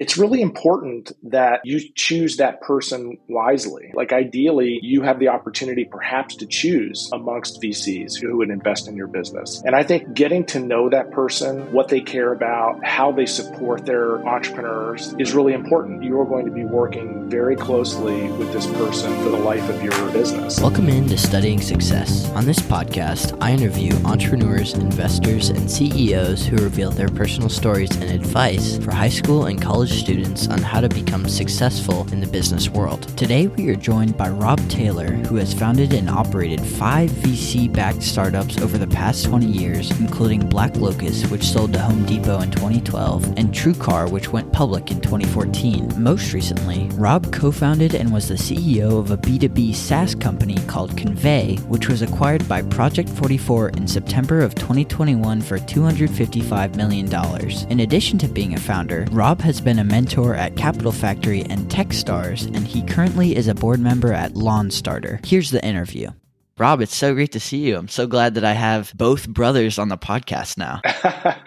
it's really important that you choose that person wisely. Like ideally, you have the opportunity perhaps to choose amongst VCs who would invest in your business. And I think getting to know that person, what they care about, how they support their entrepreneurs is really important. You are going to be working very closely with this person for the life of your business. Welcome into Studying Success. On this podcast, I interview entrepreneurs, investors, and CEOs who reveal their personal stories and advice for high school and college college students on how to become successful in the business world. Today, we are joined by Rob Taylor, who has founded and operated five VC backed startups over the past 20 years, including BlackLocus, which sold to Home Depot in 2012, and TrueCar, which went public in 2014. Most recently, Rob co founded and was the CEO of a B2B SaaS company called Convey, which was acquired by Project 44 in September of 2021 for $255 million. In addition to being a founder, Rob has been a mentor at Capital Factory and Techstars, and he currently is a board member at LawnStarter. Here's the interview. Rob, it's so great to see you. I'm so glad that I have both brothers on the podcast now.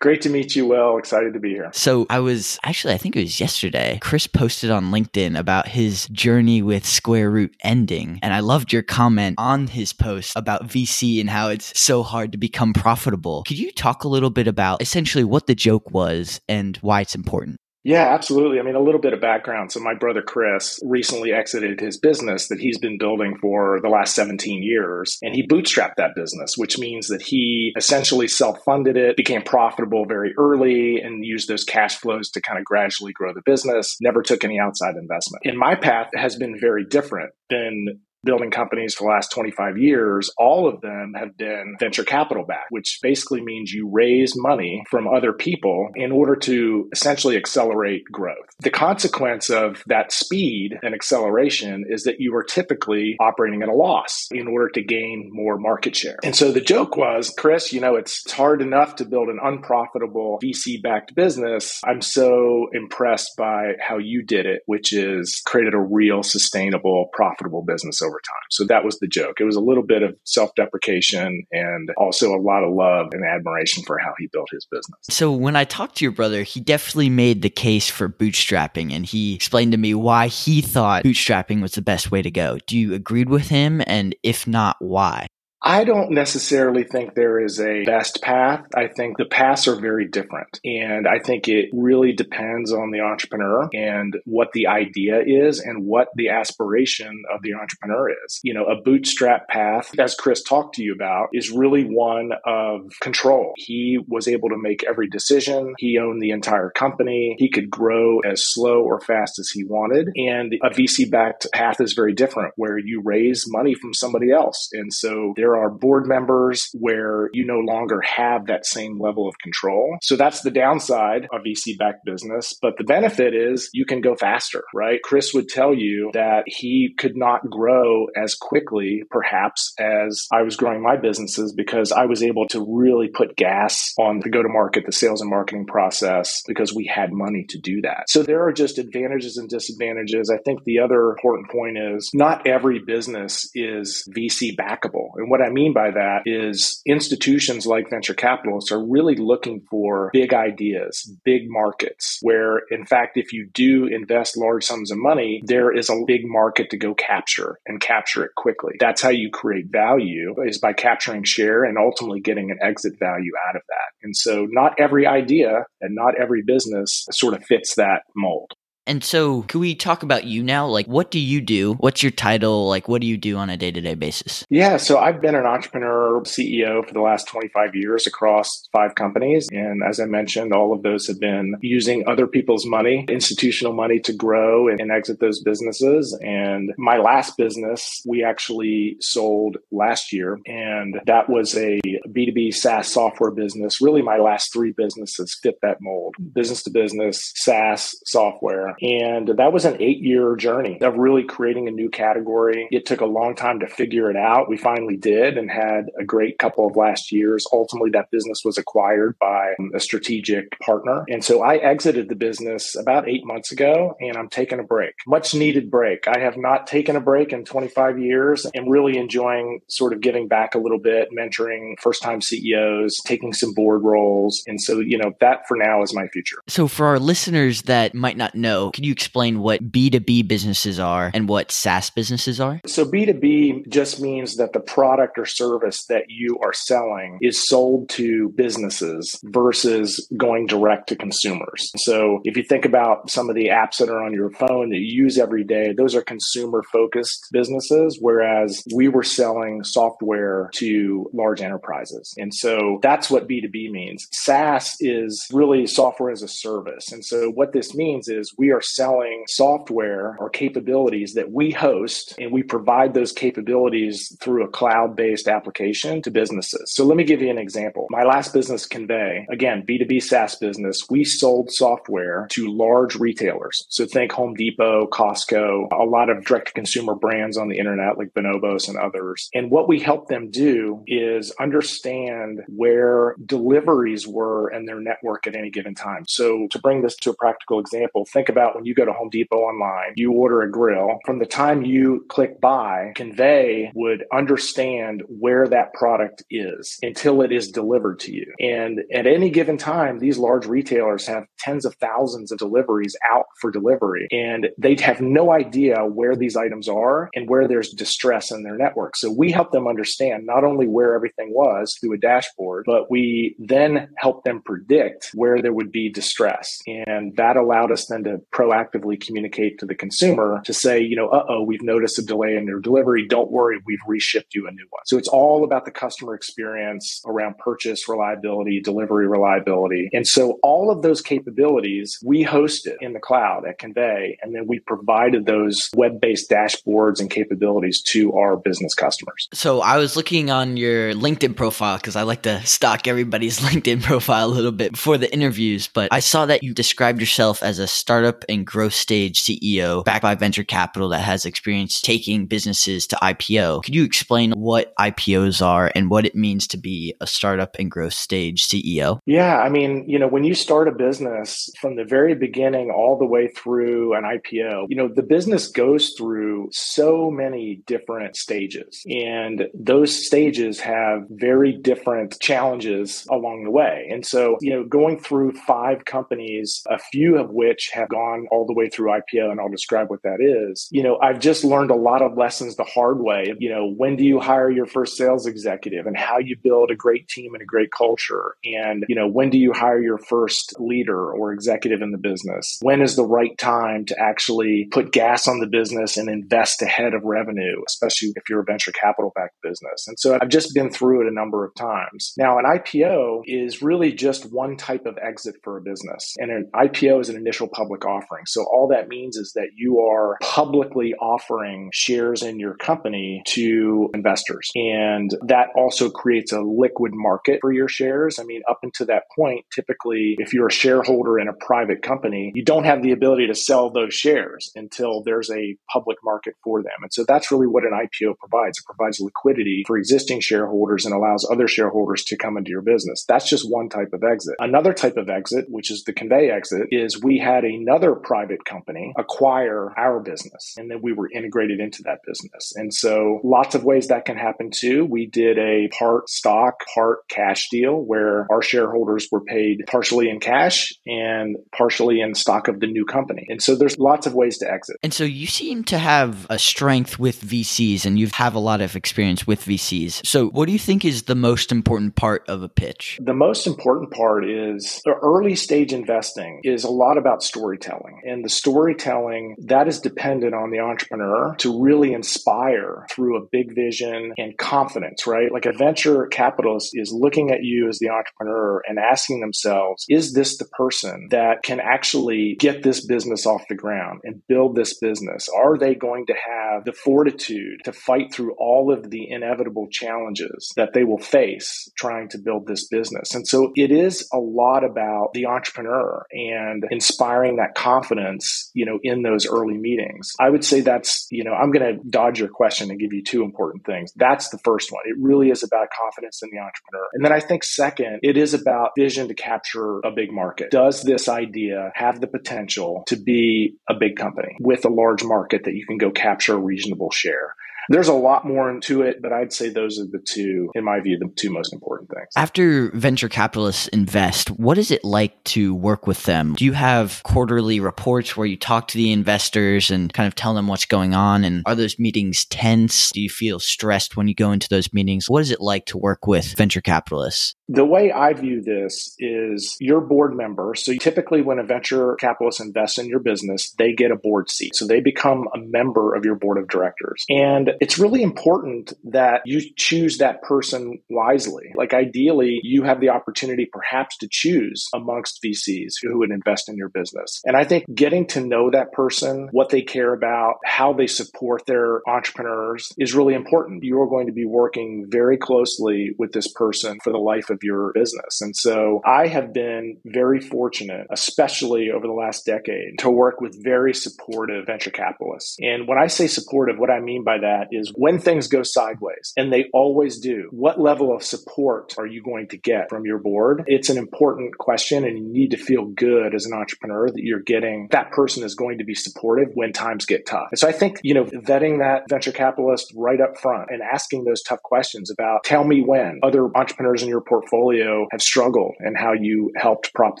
Great to meet you, Will. Excited to be here. So, I was actually, I think it was yesterday, Chris posted on LinkedIn about his journey with Square Root ending. And I loved your comment on his post about VC and how it's so hard to become profitable. Could you talk a little bit about essentially what the joke was and why it's important? Yeah, absolutely. I mean, a little bit of background. So, my brother Chris recently exited his business that he's been building for the last 17 years, and he bootstrapped that business, which means that he essentially self funded it, became profitable very early, and used those cash flows to kind of gradually grow the business, never took any outside investment. And my path has been very different than building companies for the last 25 years, all of them have been venture capital backed, which basically means you raise money from other people in order to essentially accelerate growth. The consequence of that speed and acceleration is that you are typically operating at a loss in order to gain more market share. And so the joke was, Chris, you know, it's hard enough to build an unprofitable VC backed business. I'm so impressed by how you did it, which is created a real sustainable, profitable business over time. So that was the joke. It was a little bit of self deprecation and also a lot of love and admiration for how he built his business. So when I talked to your brother, he definitely made the case for bootstrapping and he explained to me why he thought bootstrapping was the best way to go. Do you agreed with him? And if not, why? I don't necessarily think there is a best path. I think the paths are very different. And I think it really depends on the entrepreneur and what the idea is and what the aspiration of the entrepreneur is. You know, a bootstrap path, as Chris talked to you about, is really one of control. He was able to make every decision. He owned the entire company. He could grow as slow or fast as he wanted. And a VC backed path is very different where you raise money from somebody else. And so there there are board members where you no longer have that same level of control. So that's the downside of VC backed business. But the benefit is you can go faster, right? Chris would tell you that he could not grow as quickly, perhaps, as I was growing my businesses because I was able to really put gas on the go to market, the sales and marketing process because we had money to do that. So there are just advantages and disadvantages. I think the other important point is not every business is VC backable. And what what I mean by that is institutions like venture capitalists are really looking for big ideas, big markets, where in fact, if you do invest large sums of money, there is a big market to go capture and capture it quickly. That's how you create value is by capturing share and ultimately getting an exit value out of that. And so not every idea and not every business sort of fits that mold. And so, can we talk about you now? Like, what do you do? What's your title? Like, what do you do on a day to day basis? Yeah, so I've been an entrepreneur CEO for the last 25 years across five companies. And as I mentioned, all of those have been using other people's money, institutional money to grow and, and exit those businesses. And my last business, we actually sold last year. And that was a B2B SaaS software business. Really, my last three businesses fit that mold business to business, SaaS software And that was an eight year journey of really creating a new category. It took a long time to figure it out. We finally did and had a great couple of last years. Ultimately, that business was acquired by a strategic partner. And so I exited the business about eight months ago and I'm taking a break, much needed break. I have not taken a break in 25 years and really enjoying sort of giving back a little bit, mentoring first time CEOs, taking some board roles. And so, you know, that for now is my future. So, for our listeners that might not know, can you explain what B2B businesses are and what SaaS businesses are? So, B2B just means that the product or service that you are selling is sold to businesses versus going direct to consumers. So, if you think about some of the apps that are on your phone that you use every day, those are consumer focused businesses, whereas we were selling software to large enterprises. And so that's what B2B means. SaaS is really software as a service. And so what this means is we are selling software or capabilities that we host and we provide those capabilities through a cloud based application to businesses. So let me give you an example. My last business, Convey, again, B2B SaaS business, we sold software to large retailers. So think Home Depot, Costco, a lot of direct to consumer brands on the internet like Bonobos and others. And what we help them do is understand where deliveries were in their network at any given time. So to bring this to a practical example, think about when you go to Home Depot online, you order a grill. From the time you click buy, Convey would understand where that product is until it is delivered to you. And at any given time, these large retailers have tens of thousands of deliveries out for delivery and they'd have no idea where these items are and where there's distress in their network. So we help them understand not only where everything was through a dashboard, but we then help them predict where there would be distress. And that allowed us then to proactively communicate to the consumer to say, you know, uh oh, we've noticed a delay in your delivery. Don't worry, we've reshipped you a new one. So it's all about the customer experience around purchase reliability, delivery reliability. And so all of those capabilities we hosted in the cloud at Convey, and then we provided those web based dashboards and capabilities to our business customers. So I was looking on your LinkedIn profile because I like to stock everybody's LinkedIn profile a little bit before the interviews, but I saw that you described yourself as a startup and growth stage CEO backed by venture capital that has experience taking businesses to IPO. Could you explain what IPOs are and what it means to be a startup and growth stage CEO? Yeah, I mean, you know, when you start a business from the very beginning all the way through an IPO, you know, the business goes through so many different stages. And those stages have very different challenges along the way. And so, you know, going through five companies, a few of which have gone all the way through IPO, and I'll describe what that is, you know, I've just learned a lot of lessons the hard way. You know, when do you hire your first sales executive and how you build a great team and a great culture? And, you know, when do you hire your first leader or executive in the business? When is the right time to actually put gas on the business and invest ahead of revenue, especially if you're a venture capital backed business? And so I've just been through it a number of times. Now, an IPO is really just one type of exit for a business. And an IPO is an initial public offering. So all that means is that you are publicly offering shares in your company to investors. And that also creates a liquid market for your shares. I mean, up until that point, typically, if you're a shareholder in a private company, you don't have the ability to sell those shares until there's a public market for them. And so that's really what an IPO provides. It provides liquidity for existing shareholders and allows other shareholders to come into your business. That's just one type of exit. Another type of exit, which is the convey exit, is we had another private company acquire our business and then we were integrated into that business. And so lots of ways that can happen too. We did a part stock, part cash deal where our shareholders were paid partially in cash and partially in stock of the new company. And so there's lots of ways to exit. And so you seem to have a strength with VCs and you have a lot of experience with VCs. So what do you think is the most important part of a pitch? The most important part is the early stage investing is a lot about storytelling. And the storytelling that is dependent on the entrepreneur to really inspire through a big vision and confidence, right? Like a venture capitalist is looking at you as the entrepreneur and asking themselves, is this the person that can actually get this business off the ground and build this business? Are they going to have the fortitude to fight through all of the inevitable challenges that they will face trying to build this business? And so it is a lot about the entrepreneur and inspiring that confidence confidence, you know, in those early meetings. I would say that's, you know, I'm going to dodge your question and give you two important things. That's the first one. It really is about confidence in the entrepreneur. And then I think second, it is about vision to capture a big market. Does this idea have the potential to be a big company with a large market that you can go capture a reasonable share? There's a lot more into it, but I'd say those are the two, in my view, the two most important things. After venture capitalists invest, what is it like to work with them? Do you have quarterly reports where you talk to the investors and kind of tell them what's going on? And are those meetings tense? Do you feel stressed when you go into those meetings? What is it like to work with venture capitalists? The way I view this is your board member. So typically, when a venture capitalist invests in your business, they get a board seat. So they become a member of your board of directors. And it's really important that you choose that person wisely. Like, ideally, you have the opportunity perhaps to choose amongst VCs who would invest in your business. And I think getting to know that person, what they care about, how they support their entrepreneurs is really important. You are going to be working very closely with this person for the life of your business. And so I have been very fortunate, especially over the last decade, to work with very supportive venture capitalists. And when I say supportive, what I mean by that is when things go sideways, and they always do, what level of support are you going to get from your board? It's an important question, and you need to feel good as an entrepreneur that you're getting that person is going to be supportive when times get tough. And so I think, you know, vetting that venture capitalist right up front and asking those tough questions about tell me when other entrepreneurs in your portfolio portfolio have struggled and how you helped prop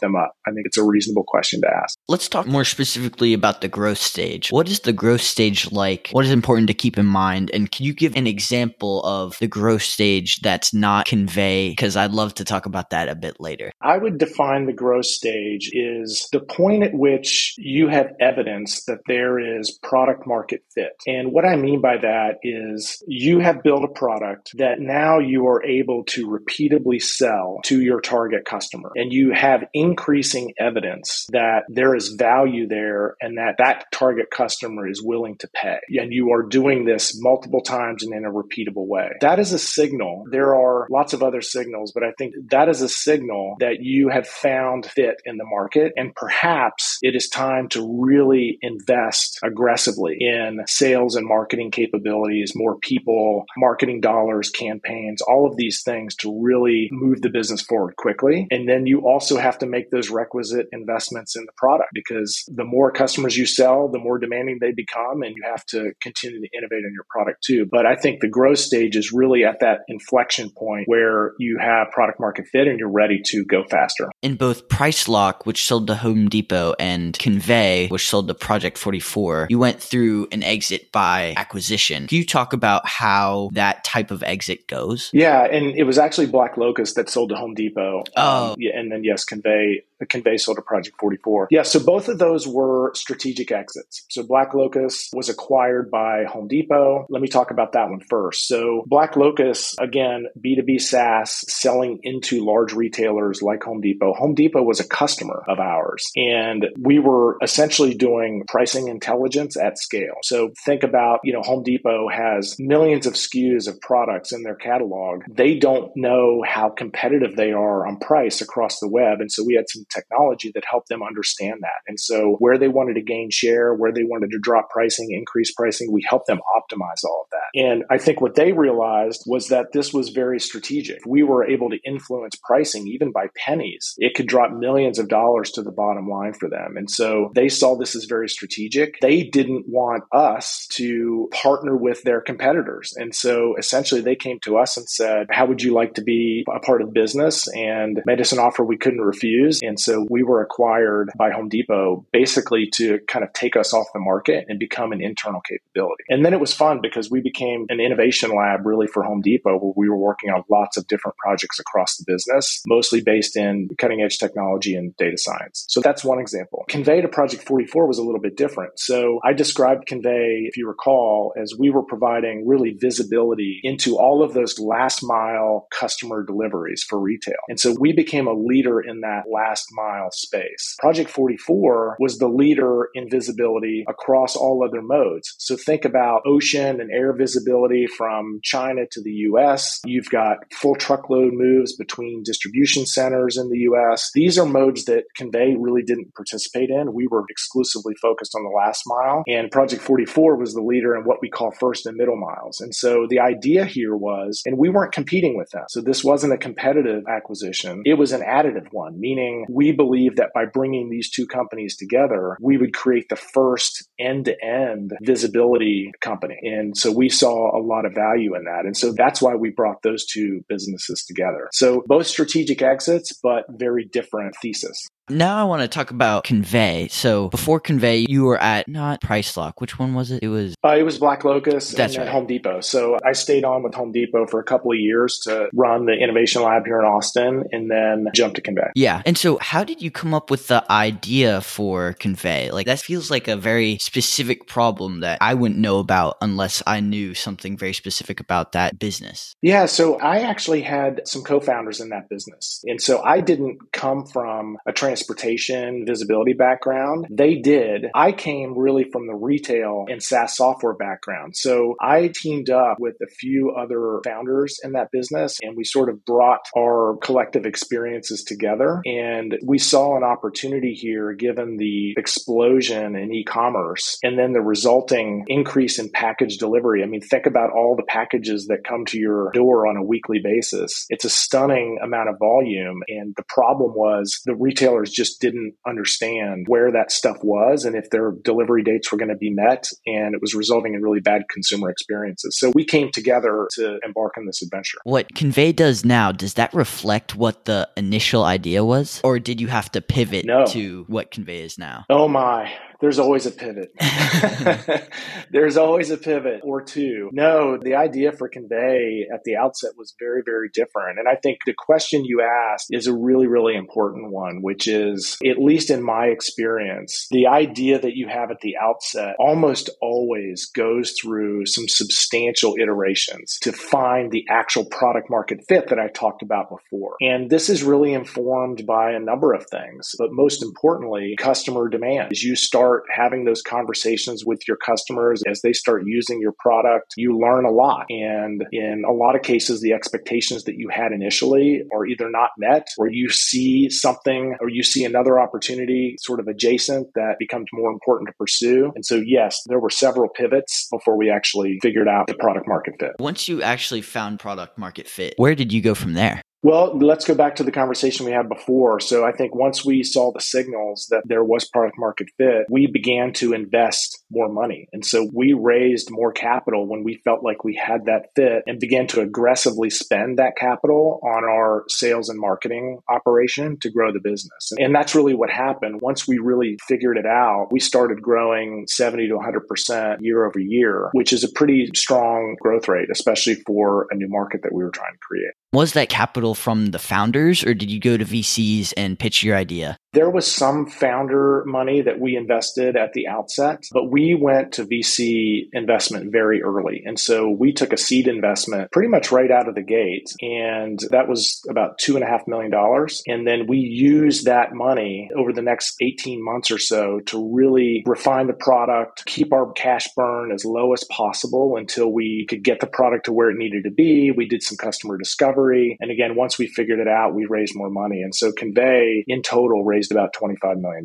them up? I think it's a reasonable question to ask. Let's talk more specifically about the growth stage. What is the growth stage like? What is important to keep in mind? And can you give an example of the growth stage that's not convey? Because I'd love to talk about that a bit later. I would define the growth stage is the point at which you have evidence that there is product market fit. And what I mean by that is you have built a product that now you are able to repeatedly sell to your target customer and you have increasing evidence that there is value there and that that target customer is willing to pay and you are doing this multiple times and in a repeatable way that is a signal there are lots of other signals but i think that is a signal that you have found fit in the market and perhaps it is time to really invest aggressively in sales and marketing capabilities more people marketing dollars campaigns all of these things to really move the business forward quickly. And then you also have to make those requisite investments in the product because the more customers you sell, the more demanding they become, and you have to continue to innovate on your product too. But I think the growth stage is really at that inflection point where you have product market fit and you're ready to go faster. In both Price Lock, which sold to Home Depot, and Convey, which sold to Project 44, you went through an exit by acquisition. Can you talk about how that type of exit goes? Yeah, and it was actually BlackLocus that sold to Home Depot. Oh. Um, yeah, and then yes, Convey Convey sold to Project 44. Yeah, so both of those were strategic exits. So BlackLocus was acquired by Home Depot. Let me talk about that one first. So BlackLocus, again, B2B SaaS selling into large retailers like Home Depot. Home Depot was a customer of ours, and we were essentially doing pricing intelligence at scale. So think about, you know, Home Depot has millions of SKUs of products in their catalog. They don't know how competitive they are on price across the web. And so we had some technology that helped them understand that. And so where they wanted to gain share, where they wanted to drop pricing, increase pricing, we helped them optimize all of that. And I think what they realized was that this was very strategic. We were able to influence pricing even by pennies. It could drop millions of dollars to the bottom line for them. And so they saw this as very strategic. They didn't want us to partner with their competitors. And so essentially they came to us and said, How would you like to be a part of business? And made us an offer we couldn't refuse. And so we were acquired by Home Depot basically to kind of take us off the market and become an internal capability. And then it was fun because we became an innovation lab really for Home Depot where we were working on lots of different projects across the business, mostly based in cutting edge technology and data science. So that's one example. Convey to Project 44 was a little bit different. So I described Convey, if you recall, as we were providing really visibility into all of those last mile customer deliveries for retail. And so we became a leader in that last mile space. Project 44 was the leader in visibility across all other modes. So think about ocean and air visibility from China to the US. You've got full truckload moves between distribution centers in the US. These are modes that Convey really didn't participate in. We were exclusively focused on the last mile. And Project 44 was the leader in what we call first and middle miles. And so the idea here was, and we weren't competing with them. So this wasn't a competitive acquisition. It was an additive one, meaning we believe that by bringing these two companies together, we would create the first end to end visibility company. And so we saw a lot of value in that. And so that's why we brought those two businesses together. So both strategic exits, but very different thesis. Now I want to talk about Convey. So before Convey, you were at not Pricelock. Which one was it? It was uh, it was BlackLocus That's and right. Home Depot. So I stayed on with Home Depot for a couple of years to run the innovation lab here in Austin, and then jumped to Convey. yeah. And so, how did you come up with the idea for Convey? Like that feels like a very specific problem that I wouldn't know about unless I knew something very specific about that business. Yeah, so I actually had some co-founders in that business, and so I didn't come from a transportation visibility background. They did. I came really from the retail and SaaS software background. So I teamed up with a few other founders in that business, and we sort of brought our collective experiences together. And we saw an opportunity here, given the explosion in e-commerce, and then the resulting increase in package delivery. I mean, think about all the packages that come to your door on a weekly basis. It's a stunning amount of volume. And the problem was the retailers just didn't understand where that stuff was and if their delivery dates were going to be met. And it was resulting in really bad consumer experiences. So we came together to embark on this adventure. What Convey does now, does that reflect what the initial idea was? Or did you have to pivot No. to what Convey is now? Oh my, there's always a pivot. there's always a pivot or two. No, the idea for Convey at the outset was very, very different. And I think the question you asked is a really, really important one, which is, at least in my experience, the idea that you have at the outset almost always goes through some substantial iterations to find the actual product market fit that I talked about before. And this is really informed by a number of things, but most importantly, customer demand. As you start having those conversations with your customers, as they start using your product, you learn a lot. And in a lot of cases, the expectations that you had initially are either not met or you see something or you see another opportunity sort of adjacent that becomes more important to pursue. And so, yes, there were several pivots before we actually figured out the product market fit. Once you actually found product market fit, where did you go from there? Well, let's go back to the conversation we had before. So I think once we saw the signals that there was product market fit, we began to invest more money. And so we raised more capital when we felt like we had that fit and began to aggressively spend that capital on our sales and marketing operation to grow the business. And that's really what happened. Once we really figured it out, we started growing 70 to 100% year over year, which is a pretty strong growth rate, especially for a new market that we were trying to create. Was that capital from the founders, or did you go to VCs and pitch your idea? There was some founder money that we invested at the outset, but we went to VC investment very early. And so we took a seed investment pretty much right out of the gate. And that was about two and a half million dollars. And then we used that money over the next 18 months or so to really refine the product, keep our cash burn as low as possible until we could get the product to where it needed to be. We did some customer discovery. And again, once we figured it out, we raised more money. And so Convey in total raised about $25 million.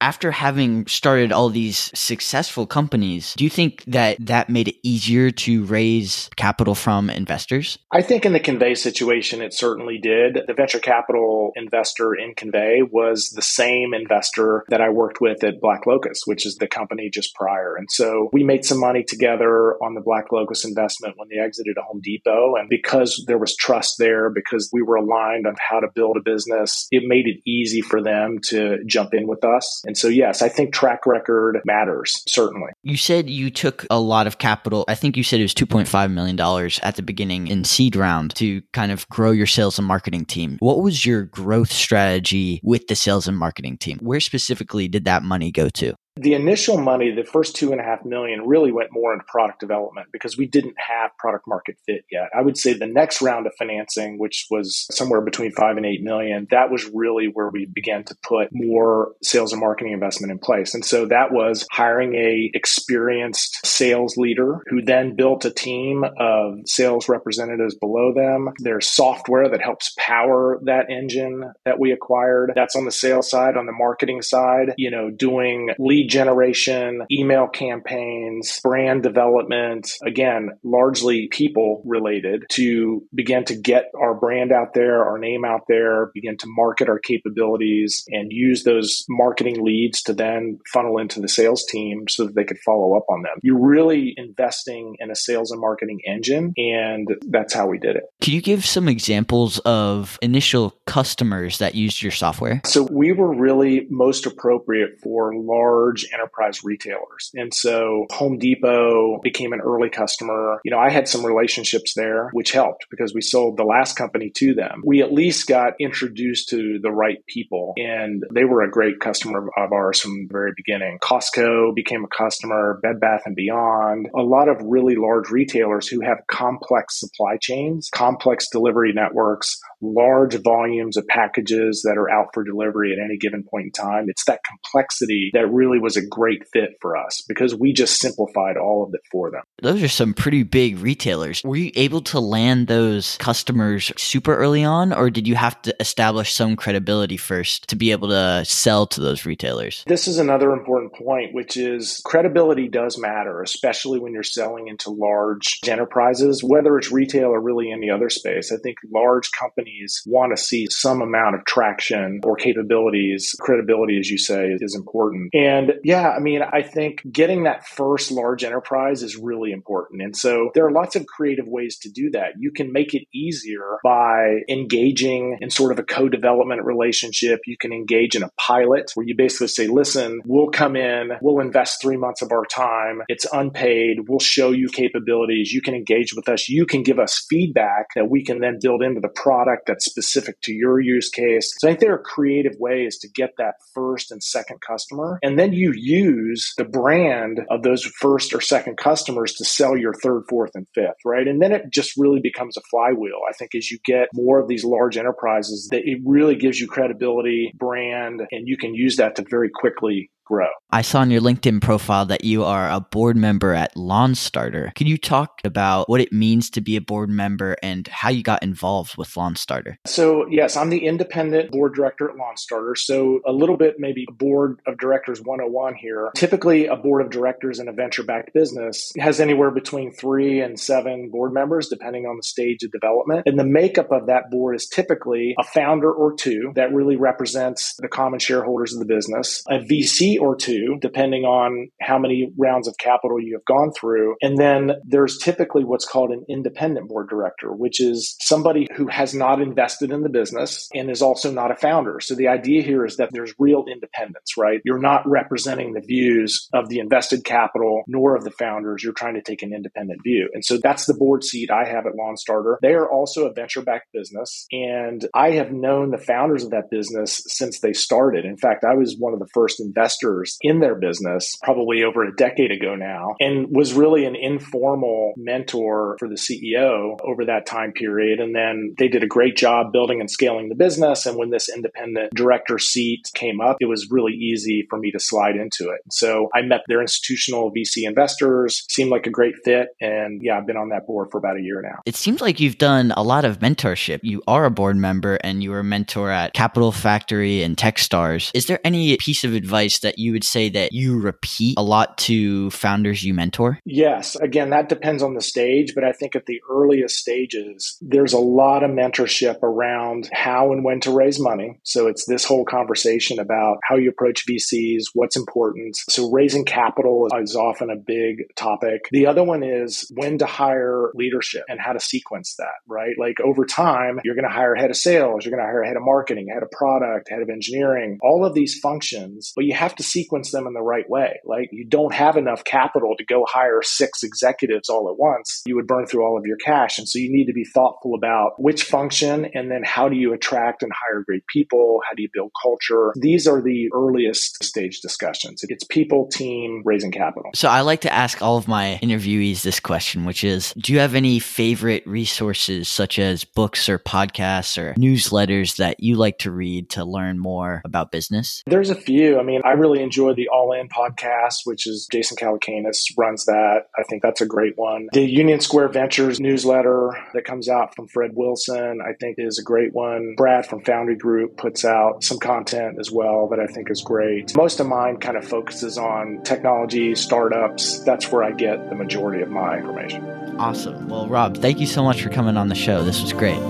After having started all these successful companies, do you think that that made it easier to raise capital from investors? I think in the Convey situation, it certainly did. The venture capital investor in Convey was the same investor that I worked with at BlackLocus, which is the company just prior. And so we made some money together on the BlackLocus investment when they exited Home Depot. And because there was trust there, because we were aligned on how to build a business, it made it easy for them to jump in with us. And so, yes, I think track record matters, certainly. You said you took a lot of capital. I think you said it was $2.5 million at the beginning in seed round to kind of grow your sales and marketing team. What was your growth strategy with the sales and marketing team? Where specifically did that money go to? The initial money, the first two and a half million, really went more into product development because we didn't have product market fit yet. I would say the next round of financing, which was somewhere between five and eight million, that was really where we began to put more sales and marketing investment in place. And so that was hiring a experienced sales leader who then built a team of sales representatives below them. There's software that helps power that engine that we acquired. That's on the sales side. On the marketing side, you know, doing lead lead generation, email campaigns, brand development, again, largely people related to begin to get our brand out there, our name out there, begin to market our capabilities and use those marketing leads to then funnel into the sales team so that they could follow up on them. You're really investing in a sales and marketing engine, and that's how we did it. Can you give some examples of initial customers that used your software? So we were really most appropriate for large large enterprise retailers. And so Home Depot became an early customer. You know, I had some relationships there, which helped because we sold the last company to them. We at least got introduced to the right people, and they were a great customer of ours from the very beginning. Costco became a customer, Bed Bath and Beyond, a lot of really large retailers who have complex supply chains, complex delivery networks, large volumes of packages that are out for delivery at any given point in time. It's that complexity that really was a great fit for us because we just simplified all of it for them. Those are some pretty big retailers. Were you able to land those customers super early on, or did you have to establish some credibility first to be able to sell to those retailers? This is another important point, which is credibility does matter, especially when you're selling into large enterprises, whether it's retail or really any other space. I think large companies want to see some amount of traction or capabilities. Credibility, as you say, is important. And yeah, I mean, I think getting that first large enterprise is really important. And so there are lots of creative ways to do that. You can make it easier by engaging in sort of a co development relationship. You can engage in a pilot where you basically say, listen, we'll come in, we'll invest three months of our time. It's unpaid. We'll show you capabilities. You can engage with us. You can give us feedback that we can then build into the product that's specific to your use case. So I think there are creative ways to get that first and second customer. And then you you use the brand of those first or second customers to sell your third, fourth, and fifth, right? And then it just really becomes a flywheel. I think as you get more of these large enterprises, that it really gives you credibility, brand, and you can use that to very quickly grow. I saw on your LinkedIn profile that you are a board member at LawnStarter. Can you talk about what it means to be a board member and how you got involved with LawnStarter? So, yes, I'm the independent board director at LawnStarter. So, a little bit maybe board of directors 101 here. Typically, a board of directors in a venture backed business has anywhere between three and seven board members, depending on the stage of development. And the makeup of that board is typically a founder or two that really represents the common shareholders of the business, a VC or two, depending on how many rounds of capital you have gone through. And then there's typically what's called an independent board director, which is somebody who has not invested in the business and is also not a founder. So the idea here is that there's real independence, right? You're not representing the views of the invested capital nor of the founders. You're trying to take an independent view. And so that's the board seat I have at LawnStarter. They are also a venture backed business. And I have known the founders of that business since they started. In fact, I was one of the first investors investors in their business probably over a decade ago now and was really an informal mentor for the CEO over that time period. And then they did a great job building and scaling the business. And when this independent director seat came up, it was really easy for me to slide into it. So I met their institutional VC investors, seemed like a great fit. And yeah, I've been on that board for about a year now. It seems like you've done a lot of mentorship. You are a board member and you were a mentor at Capital Factory and Techstars. Is there any piece of advice that you would say that you repeat a lot to founders you mentor? Yes. Again, that depends on the stage, but I think at the earliest stages, there's a lot of mentorship around how and when to raise money. So it's this whole conversation about how you approach VCs, what's important. So raising capital is often a big topic. The other one is when to hire leadership and how to sequence that, right? Like over time, you're going to hire head of sales, you're going to hire head of marketing, head of product, head of engineering, all of these functions, but you have to to sequence them in the right way. Like you don't have enough capital to go hire six executives all at once. You would burn through all of your cash. And so you need to be thoughtful about which function and then how do you attract and hire great people? How do you build culture? These are the earliest stage discussions. It's people, team, raising capital. So I like to ask all of my interviewees this question, which is Do you have any favorite resources such as books or podcasts or newsletters that you like to read to learn more about business? There's a few. I mean, I really enjoy the All In podcast, which is Jason Calacanis runs that. I think that's a great one. The Union Square Ventures newsletter that comes out from Fred Wilson, I think is a great one. Brad from Foundry Group puts out some content as well that I think is great. Most of mine kind of focuses on technology, startups. That's where I get the majority of my information. Awesome. Well, Rob, thank you so much for coming on the show. This was great.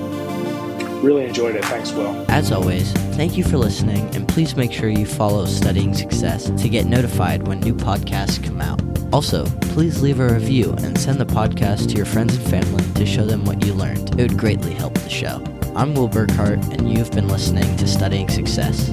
Really enjoyed it. Thanks, Will. As always, thank you for listening, and please make sure you follow Studying Success to get notified when new podcasts come out. Also, please leave a review and send the podcast to your friends and family to show them what you learned. It would greatly help the show. I'm Will Burkhart, and you've been listening to Studying Success.